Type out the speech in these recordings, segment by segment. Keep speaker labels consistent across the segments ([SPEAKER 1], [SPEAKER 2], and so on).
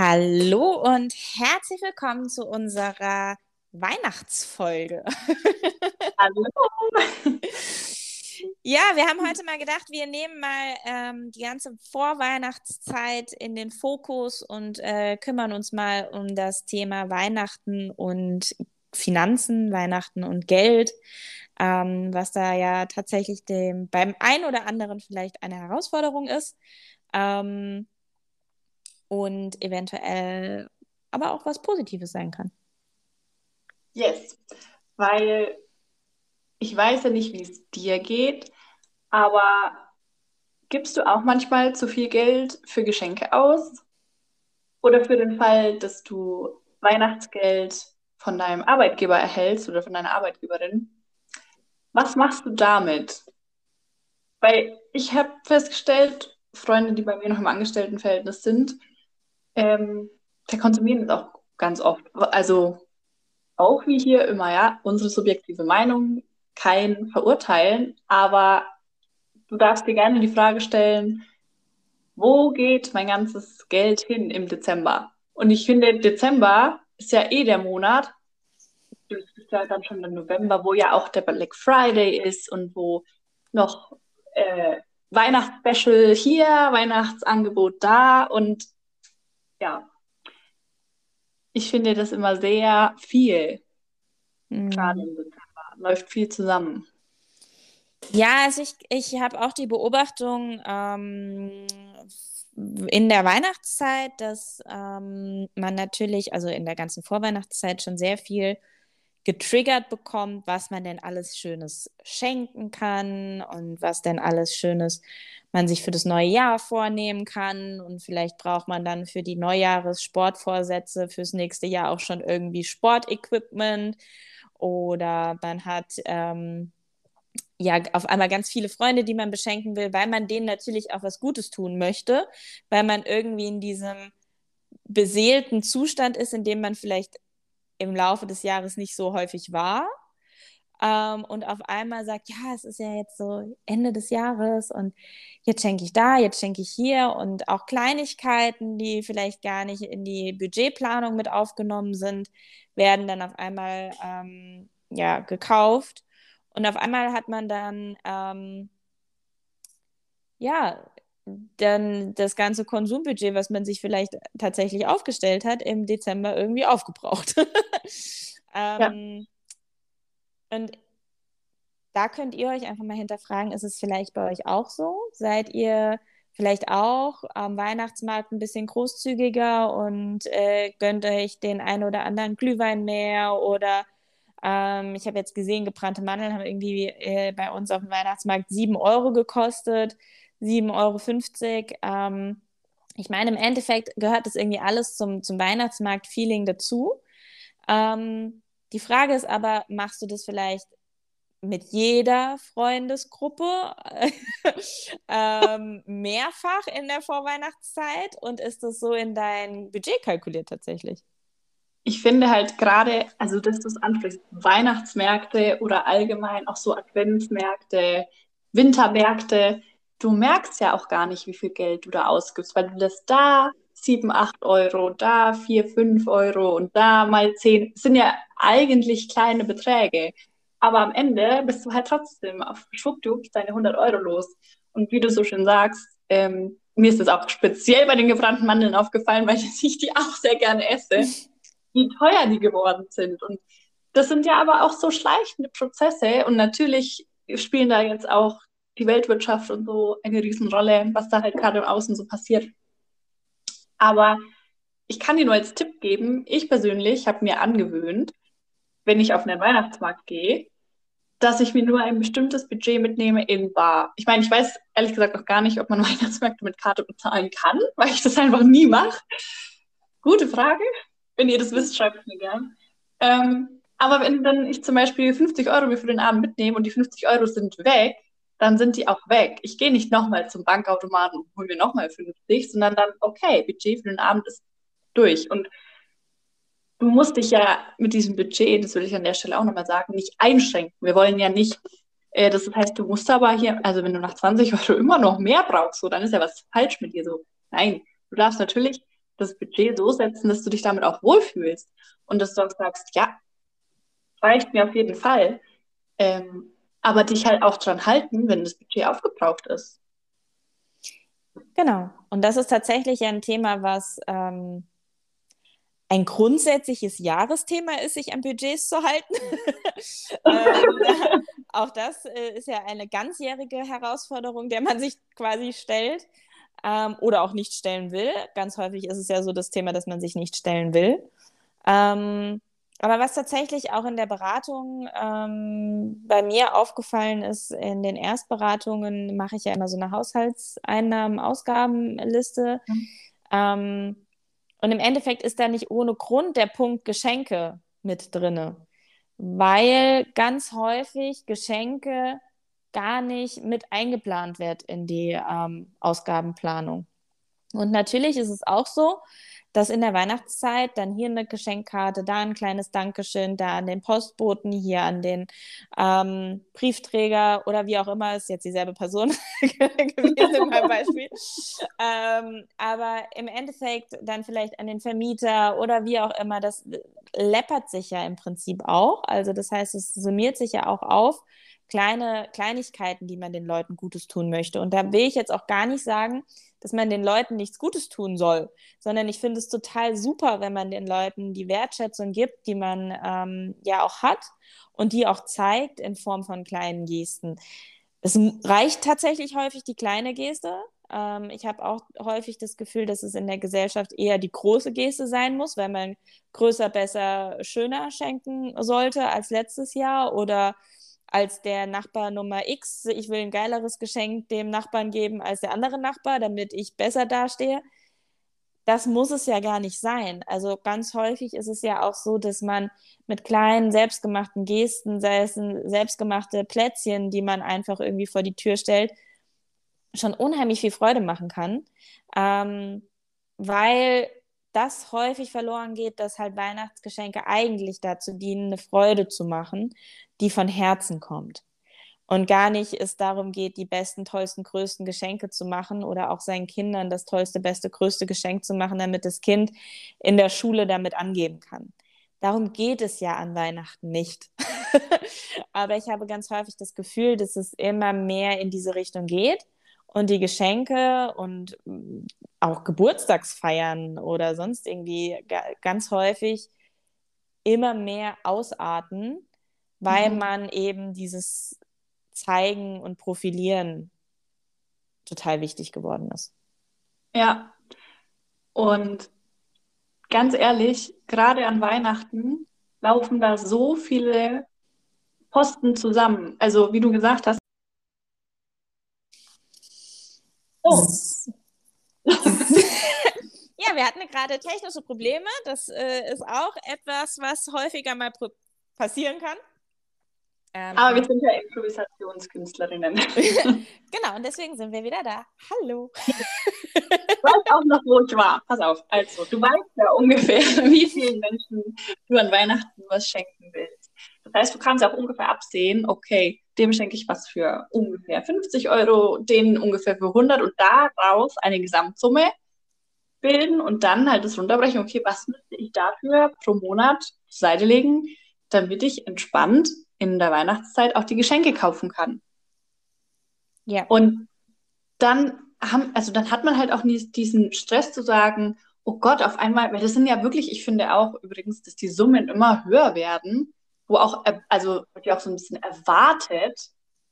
[SPEAKER 1] Hallo und herzlich willkommen zu unserer Weihnachtsfolge.
[SPEAKER 2] Hallo.
[SPEAKER 1] Ja, wir haben heute mal gedacht, wir nehmen mal ähm, die ganze Vorweihnachtszeit in den Fokus und äh, kümmern uns mal um das Thema Weihnachten und Finanzen, Weihnachten und Geld, ähm, was da ja tatsächlich dem, beim einen oder anderen vielleicht eine Herausforderung ist. Ähm, und eventuell aber auch was Positives sein kann.
[SPEAKER 2] Yes, weil ich weiß ja nicht, wie es dir geht, aber gibst du auch manchmal zu viel Geld für Geschenke aus? Oder für den Fall, dass du Weihnachtsgeld von deinem Arbeitgeber erhältst oder von deiner Arbeitgeberin? Was machst du damit? Weil ich habe festgestellt, Freunde, die bei mir noch im Angestelltenverhältnis sind, ähm, verkonsumieren es auch ganz oft. Also auch wie hier immer, ja, unsere subjektive Meinung, kein Verurteilen, aber du darfst dir gerne die Frage stellen, wo geht mein ganzes Geld hin im Dezember? Und ich finde, Dezember ist ja eh der Monat, das ist ja dann schon der November, wo ja auch der Black Friday ist und wo noch äh, Weihnachtsspecial hier, Weihnachtsangebot da und ja, ich finde das immer sehr viel. Mhm. Gerade im Dezember. Läuft viel zusammen.
[SPEAKER 1] Ja, also ich, ich habe auch die Beobachtung ähm, in der Weihnachtszeit, dass ähm, man natürlich, also in der ganzen Vorweihnachtszeit schon sehr viel getriggert bekommt, was man denn alles Schönes schenken kann und was denn alles Schönes man sich für das neue Jahr vornehmen kann. Und vielleicht braucht man dann für die Neujahres-Sportvorsätze fürs nächste Jahr auch schon irgendwie Sportequipment. Oder man hat ähm, ja auf einmal ganz viele Freunde, die man beschenken will, weil man denen natürlich auch was Gutes tun möchte, weil man irgendwie in diesem beseelten Zustand ist, in dem man vielleicht im Laufe des Jahres nicht so häufig war. Ähm, und auf einmal sagt, ja, es ist ja jetzt so Ende des Jahres und jetzt schenke ich da, jetzt schenke ich hier und auch Kleinigkeiten, die vielleicht gar nicht in die Budgetplanung mit aufgenommen sind, werden dann auf einmal ähm, ja, gekauft. Und auf einmal hat man dann ähm, ja dann das ganze Konsumbudget, was man sich vielleicht tatsächlich aufgestellt hat, im Dezember irgendwie aufgebraucht. ähm, ja. Und da könnt ihr euch einfach mal hinterfragen, ist es vielleicht bei euch auch so? Seid ihr vielleicht auch am Weihnachtsmarkt ein bisschen großzügiger und äh, gönnt euch den einen oder anderen Glühwein mehr oder ähm, ich habe jetzt gesehen, gebrannte Mandeln haben irgendwie äh, bei uns auf dem Weihnachtsmarkt 7 Euro gekostet. 7,50 Euro. Ähm, ich meine, im Endeffekt gehört das irgendwie alles zum, zum Weihnachtsmarkt-Feeling dazu. Ähm, die Frage ist aber, machst du das vielleicht mit jeder Freundesgruppe ähm, mehrfach in der Vorweihnachtszeit und ist das so in dein Budget kalkuliert tatsächlich?
[SPEAKER 2] Ich finde halt gerade, also dass du es ansprichst, Weihnachtsmärkte oder allgemein auch so Adventsmärkte, Wintermärkte, du merkst ja auch gar nicht, wie viel Geld du da ausgibst, weil du das da 7, 8 Euro, da 4, 5 Euro und da mal 10, sind ja eigentlich kleine Beträge. Aber am Ende bist du halt trotzdem auf schwuppdiwupp deine 100 Euro los. Und wie du so schön sagst, ähm, mir ist das auch speziell bei den gebrannten Mandeln aufgefallen, weil ich die auch sehr gerne esse, wie teuer die geworden sind. Und das sind ja aber auch so schleichende Prozesse. Und natürlich spielen da jetzt auch die Weltwirtschaft und so eine Riesenrolle, was da halt gerade im Außen so passiert. Aber ich kann dir nur als Tipp geben, ich persönlich habe mir angewöhnt, wenn ich auf einen Weihnachtsmarkt gehe, dass ich mir nur ein bestimmtes Budget mitnehme in Bar. Ich meine, ich weiß ehrlich gesagt noch gar nicht, ob man Weihnachtsmärkte mit Karte bezahlen kann, weil ich das einfach nie mache. Gute Frage. Wenn ihr das wisst, schreibt es mir gern. Ähm, aber wenn dann ich zum Beispiel 50 Euro mir für den Abend mitnehme und die 50 Euro sind weg, dann sind die auch weg. Ich gehe nicht nochmal zum Bankautomaten und hole mir nochmal 50, sondern dann, okay, Budget für den Abend ist durch. Und du musst dich ja mit diesem Budget, das will ich an der Stelle auch nochmal sagen, nicht einschränken. Wir wollen ja nicht, äh, das heißt, du musst aber hier, also wenn du nach 20 Euro immer noch mehr brauchst, so, dann ist ja was falsch mit dir so. Nein, du darfst natürlich das Budget so setzen, dass du dich damit auch wohlfühlst und dass du auch sagst, ja, reicht mir auf jeden Fall. Ähm, aber dich halt auch dran halten, wenn das Budget aufgebraucht ist.
[SPEAKER 1] Genau. Und das ist tatsächlich ein Thema, was ähm, ein grundsätzliches Jahresthema ist, sich an Budgets zu halten. ähm, auch das äh, ist ja eine ganzjährige Herausforderung, der man sich quasi stellt ähm, oder auch nicht stellen will. Ganz häufig ist es ja so das Thema, dass man sich nicht stellen will. Ähm, aber was tatsächlich auch in der Beratung ähm, bei mir aufgefallen ist, in den Erstberatungen mache ich ja immer so eine Haushaltseinnahmen-Ausgabenliste. Mhm. Ähm, und im Endeffekt ist da nicht ohne Grund der Punkt Geschenke mit drinne, weil ganz häufig Geschenke gar nicht mit eingeplant wird in die ähm, Ausgabenplanung. Und natürlich ist es auch so, dass in der Weihnachtszeit dann hier eine Geschenkkarte, da ein kleines Dankeschön, da an den Postboten, hier an den ähm, Briefträger oder wie auch immer, ist jetzt dieselbe Person gewesen in meinem Beispiel. ähm, aber im Endeffekt dann vielleicht an den Vermieter oder wie auch immer, das läppert sich ja im Prinzip auch. Also das heißt, es summiert sich ja auch auf kleine Kleinigkeiten, die man den Leuten Gutes tun möchte. Und da will ich jetzt auch gar nicht sagen, dass man den Leuten nichts Gutes tun soll, sondern ich finde es total super, wenn man den Leuten die Wertschätzung gibt, die man ähm, ja auch hat und die auch zeigt in Form von kleinen Gesten. Es reicht tatsächlich häufig die kleine Geste. Ähm, ich habe auch häufig das Gefühl, dass es in der Gesellschaft eher die große Geste sein muss, weil man größer, besser, schöner schenken sollte als letztes Jahr oder als der Nachbar Nummer X. Ich will ein geileres Geschenk dem Nachbarn geben als der andere Nachbar, damit ich besser dastehe. Das muss es ja gar nicht sein. Also ganz häufig ist es ja auch so, dass man mit kleinen selbstgemachten Gesten, sei es selbstgemachte Plätzchen, die man einfach irgendwie vor die Tür stellt, schon unheimlich viel Freude machen kann. Ähm, weil das häufig verloren geht, dass halt Weihnachtsgeschenke eigentlich dazu dienen, eine Freude zu machen, die von Herzen kommt. Und gar nicht es darum geht, die besten, tollsten, größten Geschenke zu machen oder auch seinen Kindern das tollste, beste, größte Geschenk zu machen, damit das Kind in der Schule damit angeben kann. Darum geht es ja an Weihnachten nicht. Aber ich habe ganz häufig das Gefühl, dass es immer mehr in diese Richtung geht und die Geschenke und mm, auch Geburtstagsfeiern oder sonst irgendwie ganz häufig immer mehr ausarten, weil mhm. man eben dieses Zeigen und Profilieren total wichtig geworden ist.
[SPEAKER 2] Ja, und ganz ehrlich, gerade an Weihnachten laufen da so viele Posten zusammen. Also wie du gesagt hast,
[SPEAKER 1] Oh. ja, wir hatten gerade technische Probleme. Das äh, ist auch etwas, was häufiger mal passieren kann.
[SPEAKER 2] Ähm, Aber wir sind ja Improvisationskünstlerinnen.
[SPEAKER 1] genau, und deswegen sind wir wieder da. Hallo.
[SPEAKER 2] Ich weiß auch noch, wo ich war. Pass auf. Also, du weißt ja ungefähr, wie vielen Menschen du an Weihnachten was schenken willst. Das heißt, du kannst auch ungefähr absehen, okay, dem schenke ich was für ungefähr 50 Euro, den ungefähr für 100 und daraus eine Gesamtsumme bilden und dann halt das runterbrechen, okay, was müsste ich dafür pro Monat zur Seite legen, damit ich entspannt in der Weihnachtszeit auch die Geschenke kaufen kann. Ja. Und dann haben, also dann hat man halt auch nie diesen Stress zu sagen, oh Gott, auf einmal, weil das sind ja wirklich, ich finde auch übrigens, dass die Summen immer höher werden wo auch, äh, also wird auch so ein bisschen erwartet,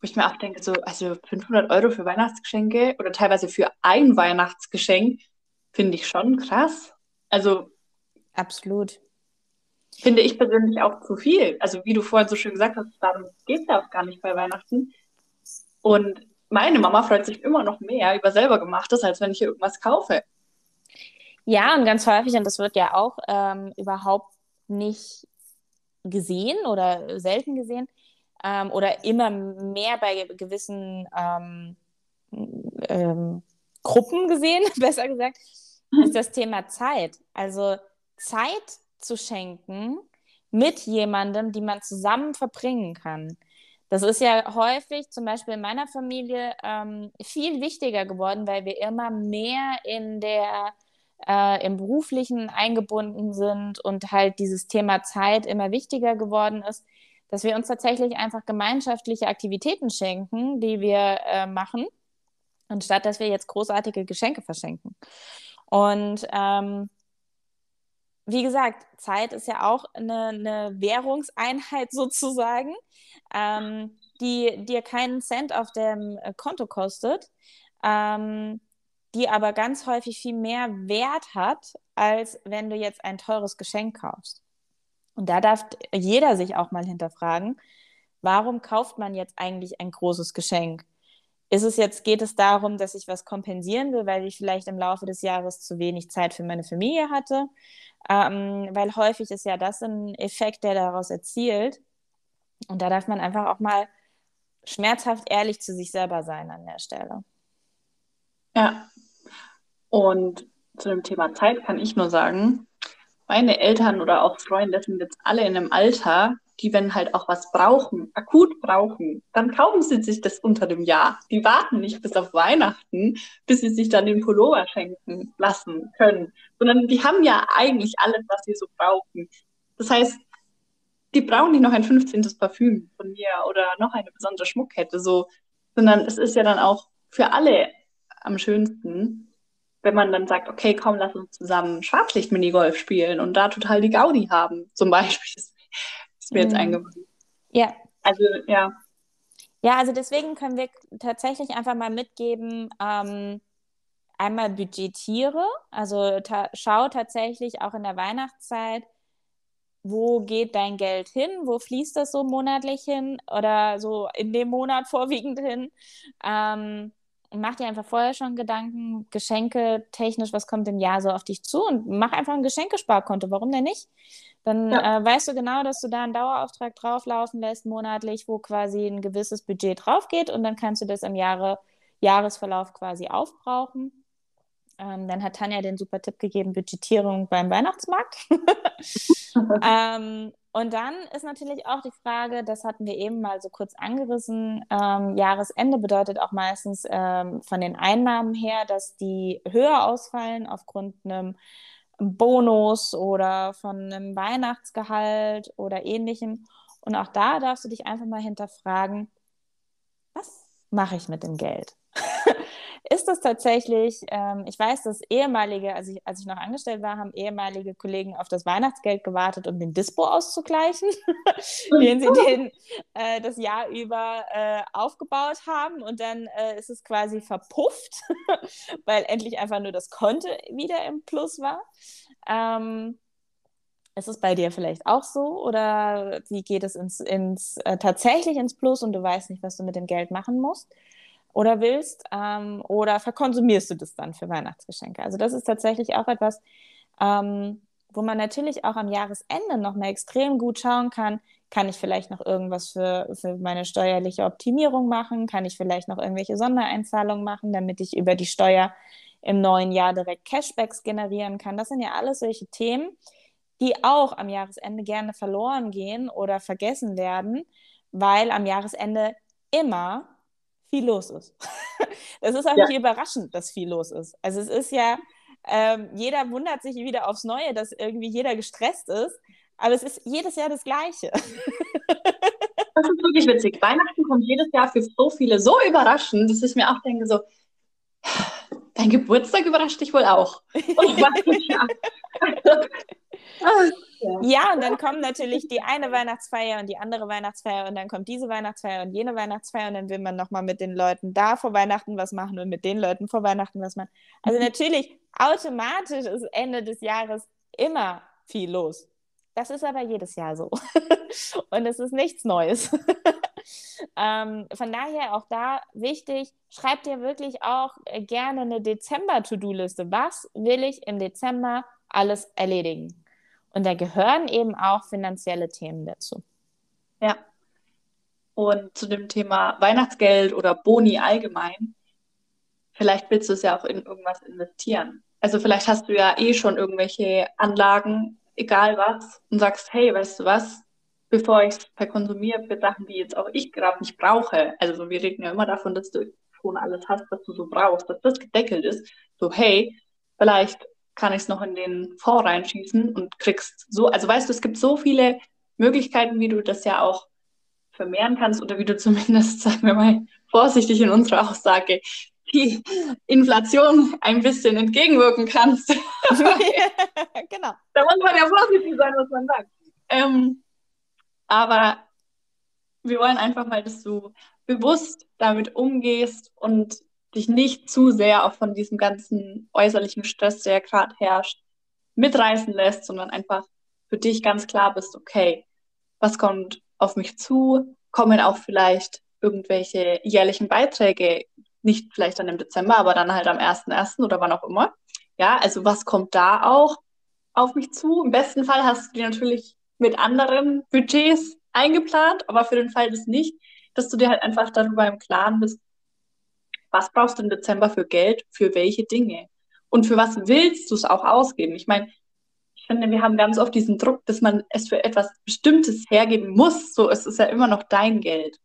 [SPEAKER 2] wo ich mir auch denke, so, also 500 Euro für Weihnachtsgeschenke oder teilweise für ein Weihnachtsgeschenk finde ich schon krass. Also.
[SPEAKER 1] Absolut.
[SPEAKER 2] Finde ich persönlich auch zu viel. Also, wie du vorhin so schön gesagt hast, darum geht es ja auch gar nicht bei Weihnachten. Und meine Mama freut sich immer noch mehr über selber gemachtes, als wenn ich ihr irgendwas kaufe.
[SPEAKER 1] Ja, und ganz häufig, und das wird ja auch ähm, überhaupt nicht gesehen oder selten gesehen ähm, oder immer mehr bei gewissen ähm, ähm, Gruppen gesehen, besser gesagt, ist das Thema Zeit. Also Zeit zu schenken mit jemandem, die man zusammen verbringen kann. Das ist ja häufig, zum Beispiel in meiner Familie, ähm, viel wichtiger geworden, weil wir immer mehr in der äh, im beruflichen eingebunden sind und halt dieses Thema Zeit immer wichtiger geworden ist, dass wir uns tatsächlich einfach gemeinschaftliche Aktivitäten schenken, die wir äh, machen, anstatt dass wir jetzt großartige Geschenke verschenken. Und ähm, wie gesagt, Zeit ist ja auch eine, eine Währungseinheit sozusagen, ähm, die dir keinen Cent auf dem äh, Konto kostet, ähm, die aber ganz häufig viel mehr Wert hat, als wenn du jetzt ein teures Geschenk kaufst. Und da darf jeder sich auch mal hinterfragen, warum kauft man jetzt eigentlich ein großes Geschenk? Ist es jetzt, geht es darum, dass ich was kompensieren will, weil ich vielleicht im Laufe des Jahres zu wenig Zeit für meine Familie hatte? Ähm, weil häufig ist ja das ein Effekt, der daraus erzielt. Und da darf man einfach auch mal schmerzhaft ehrlich zu sich selber sein an der Stelle.
[SPEAKER 2] Ja. Und zu dem Thema Zeit kann ich nur sagen, meine Eltern oder auch Freunde sind jetzt alle in einem Alter, die, wenn halt auch was brauchen, akut brauchen, dann kaufen sie sich das unter dem Jahr. Die warten nicht bis auf Weihnachten, bis sie sich dann den Pullover schenken lassen können, sondern die haben ja eigentlich alles, was sie so brauchen. Das heißt, die brauchen nicht noch ein 15. Parfüm von mir oder noch eine besondere Schmuckkette, so, sondern es ist ja dann auch für alle am schönsten, wenn man dann sagt, okay, komm, lass uns zusammen Schwarzlicht-Minigolf spielen und da total die Gaudi haben, zum Beispiel ist mir jetzt mhm. eingefallen.
[SPEAKER 1] Ja.
[SPEAKER 2] Also, ja.
[SPEAKER 1] Ja, also deswegen können wir tatsächlich einfach mal mitgeben, ähm, einmal budgetiere, also ta schau tatsächlich auch in der Weihnachtszeit, wo geht dein Geld hin, wo fließt das so monatlich hin oder so in dem Monat vorwiegend hin. Ähm, mach dir einfach vorher schon Gedanken, Geschenke technisch, was kommt im Jahr so auf dich zu und mach einfach ein Geschenkesparkonto, warum denn nicht? Dann ja. äh, weißt du genau, dass du da einen Dauerauftrag drauflaufen lässt monatlich, wo quasi ein gewisses Budget drauf geht und dann kannst du das im Jahre, Jahresverlauf quasi aufbrauchen. Ähm, dann hat Tanja den super Tipp gegeben, Budgetierung beim Weihnachtsmarkt. ähm, und dann ist natürlich auch die Frage, das hatten wir eben mal so kurz angerissen, ähm, Jahresende bedeutet auch meistens ähm, von den Einnahmen her, dass die höher ausfallen aufgrund einem Bonus oder von einem Weihnachtsgehalt oder ähnlichem. Und auch da darfst du dich einfach mal hinterfragen, was mache ich mit dem Geld? Ist das tatsächlich, ähm, ich weiß, dass ehemalige, als ich, als ich noch angestellt war, haben ehemalige Kollegen auf das Weihnachtsgeld gewartet, um den Dispo auszugleichen, den sie den, äh, das Jahr über äh, aufgebaut haben und dann äh, ist es quasi verpufft, weil endlich einfach nur das Konto wieder im Plus war. Ähm, ist es bei dir vielleicht auch so oder wie geht es ins, ins äh, tatsächlich ins Plus und du weißt nicht, was du mit dem Geld machen musst? Oder willst ähm, oder verkonsumierst du das dann für Weihnachtsgeschenke? Also das ist tatsächlich auch etwas, ähm, wo man natürlich auch am Jahresende noch mal extrem gut schauen kann, kann ich vielleicht noch irgendwas für, für meine steuerliche Optimierung machen? Kann ich vielleicht noch irgendwelche Sondereinzahlungen machen, damit ich über die Steuer im neuen Jahr direkt Cashbacks generieren kann? Das sind ja alles solche Themen, die auch am Jahresende gerne verloren gehen oder vergessen werden, weil am Jahresende immer viel los ist. Es ist auch ja. nicht überraschend, dass viel los ist. Also es ist ja, ähm, jeder wundert sich wieder aufs Neue, dass irgendwie jeder gestresst ist, aber es ist jedes Jahr das Gleiche.
[SPEAKER 2] Das ist wirklich witzig. Weihnachten kommt jedes Jahr für so viele so überraschend, dass ich mir auch denke, so, dein Geburtstag überrascht dich wohl auch.
[SPEAKER 1] Ja. Und dann kommt natürlich die eine Weihnachtsfeier und die andere Weihnachtsfeier und dann kommt diese Weihnachtsfeier und jene Weihnachtsfeier und dann will man nochmal mit den Leuten da vor Weihnachten was machen und mit den Leuten vor Weihnachten was machen. Also mhm. natürlich, automatisch ist Ende des Jahres immer viel los. Das ist aber jedes Jahr so. und es ist nichts Neues. Ähm, von daher auch da wichtig, schreib dir wirklich auch äh, gerne eine Dezember-To-Do-Liste. Was will ich im Dezember alles erledigen? Und da gehören eben auch finanzielle Themen dazu.
[SPEAKER 2] Ja. Und zu dem Thema Weihnachtsgeld oder Boni allgemein, vielleicht willst du es ja auch in irgendwas investieren. Also vielleicht hast du ja eh schon irgendwelche Anlagen, egal was, und sagst, hey, weißt du was, bevor ich es verkonsumiere für Sachen, die jetzt auch ich gerade nicht brauche. Also wir reden ja immer davon, dass du schon alles hast, was du so brauchst, dass das gedeckelt ist. So, hey, vielleicht kann ich es noch in den Fonds reinschießen und kriegst so, also weißt du, es gibt so viele Möglichkeiten, wie du das ja auch vermehren kannst oder wie du zumindest, sagen wir mal, vorsichtig in unserer Aussage, die Inflation ein bisschen entgegenwirken kannst. genau. Da muss man ja vorsichtig sein, was man sagt. Ähm, aber wir wollen einfach mal, dass du bewusst damit umgehst und dich nicht zu sehr auch von diesem ganzen äußerlichen Stress, der gerade herrscht, mitreißen lässt, sondern einfach für dich ganz klar bist, okay, was kommt auf mich zu? Kommen auch vielleicht irgendwelche jährlichen Beiträge, nicht vielleicht dann im Dezember, aber dann halt am 1.1. oder wann auch immer. Ja, also was kommt da auch auf mich zu? Im besten Fall hast du dir natürlich mit anderen Budgets eingeplant, aber für den Fall des nicht, dass du dir halt einfach darüber im Klaren bist, was brauchst du im Dezember für Geld, für welche Dinge? Und für was willst du es auch ausgeben? Ich meine, ich finde, wir haben ganz oft diesen Druck, dass man es für etwas Bestimmtes hergeben muss. So, es ist ja immer noch dein Geld.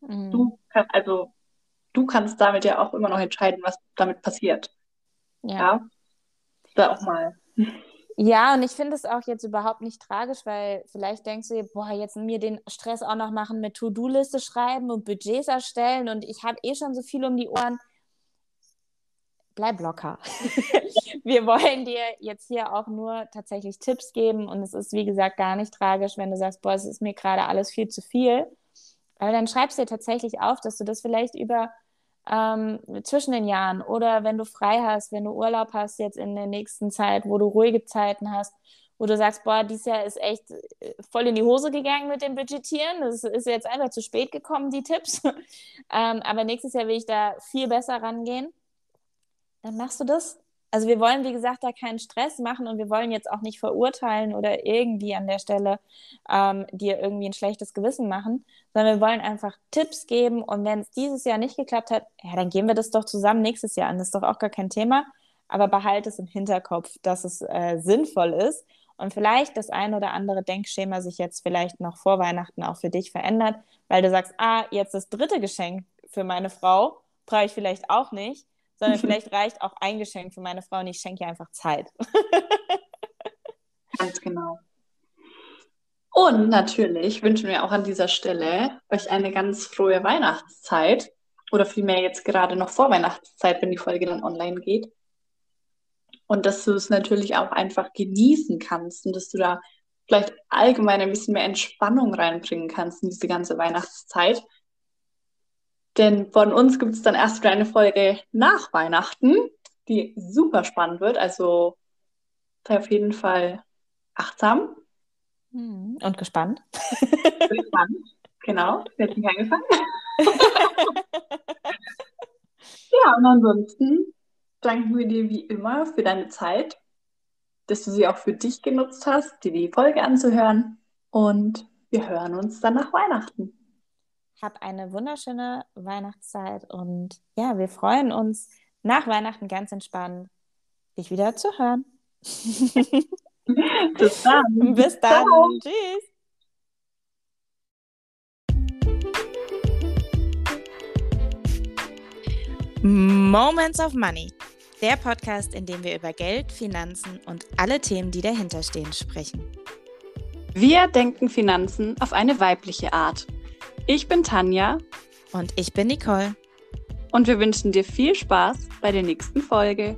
[SPEAKER 2] Mhm. Du kann, also du kannst damit ja auch immer noch entscheiden, was damit passiert. Ja. ja? Da auch mal.
[SPEAKER 1] Ja, und ich finde es auch jetzt überhaupt nicht tragisch, weil vielleicht denkst du, boah, jetzt mir den Stress auch noch machen mit To-Do-Liste schreiben und Budgets erstellen und ich habe eh schon so viel um die Ohren. Bleib locker. Wir wollen dir jetzt hier auch nur tatsächlich Tipps geben und es ist, wie gesagt, gar nicht tragisch, wenn du sagst, boah, es ist mir gerade alles viel zu viel. Aber dann schreibst du dir tatsächlich auf, dass du das vielleicht über ähm, zwischen den Jahren oder wenn du frei hast, wenn du Urlaub hast jetzt in der nächsten Zeit, wo du ruhige Zeiten hast, wo du sagst, boah, dieses Jahr ist echt äh, voll in die Hose gegangen mit dem Budgetieren. Das ist jetzt einfach zu spät gekommen, die Tipps. ähm, aber nächstes Jahr will ich da viel besser rangehen. Dann machst du das also wir wollen, wie gesagt, da keinen Stress machen und wir wollen jetzt auch nicht verurteilen oder irgendwie an der Stelle ähm, dir irgendwie ein schlechtes Gewissen machen, sondern wir wollen einfach Tipps geben und wenn es dieses Jahr nicht geklappt hat, ja, dann gehen wir das doch zusammen nächstes Jahr an. Das ist doch auch gar kein Thema, aber behalte es im Hinterkopf, dass es äh, sinnvoll ist. Und vielleicht das ein oder andere Denkschema sich jetzt vielleicht noch vor Weihnachten auch für dich verändert, weil du sagst, ah, jetzt das dritte Geschenk für meine Frau brauche ich vielleicht auch nicht sondern vielleicht reicht auch ein Geschenk für meine Frau und ich schenke ihr einfach Zeit.
[SPEAKER 2] Ganz genau. Und natürlich wünschen wir auch an dieser Stelle euch eine ganz frohe Weihnachtszeit oder vielmehr jetzt gerade noch vor Weihnachtszeit, wenn die Folge dann online geht. Und dass du es natürlich auch einfach genießen kannst und dass du da vielleicht allgemein ein bisschen mehr Entspannung reinbringen kannst in diese ganze Weihnachtszeit. Denn von uns gibt es dann erst wieder eine Folge nach Weihnachten, die super spannend wird. Also sei auf jeden Fall achtsam.
[SPEAKER 1] Hm, und gespannt.
[SPEAKER 2] Gespannt, genau. Das hat mich angefangen. ja, und ansonsten danken wir dir wie immer für deine Zeit, dass du sie auch für dich genutzt hast, dir die Folge anzuhören. Und wir hören uns dann nach Weihnachten.
[SPEAKER 1] Hab eine wunderschöne Weihnachtszeit und ja, wir freuen uns nach Weihnachten ganz entspannt, dich wieder zu hören.
[SPEAKER 2] Bis dann.
[SPEAKER 1] Bis dann. Ciao. Tschüss. Moments of Money, der Podcast, in dem wir über Geld, Finanzen und alle Themen, die dahinter stehen, sprechen.
[SPEAKER 2] Wir denken Finanzen auf eine weibliche Art. Ich bin Tanja.
[SPEAKER 1] Und ich bin Nicole.
[SPEAKER 2] Und wir wünschen dir viel Spaß bei der nächsten Folge.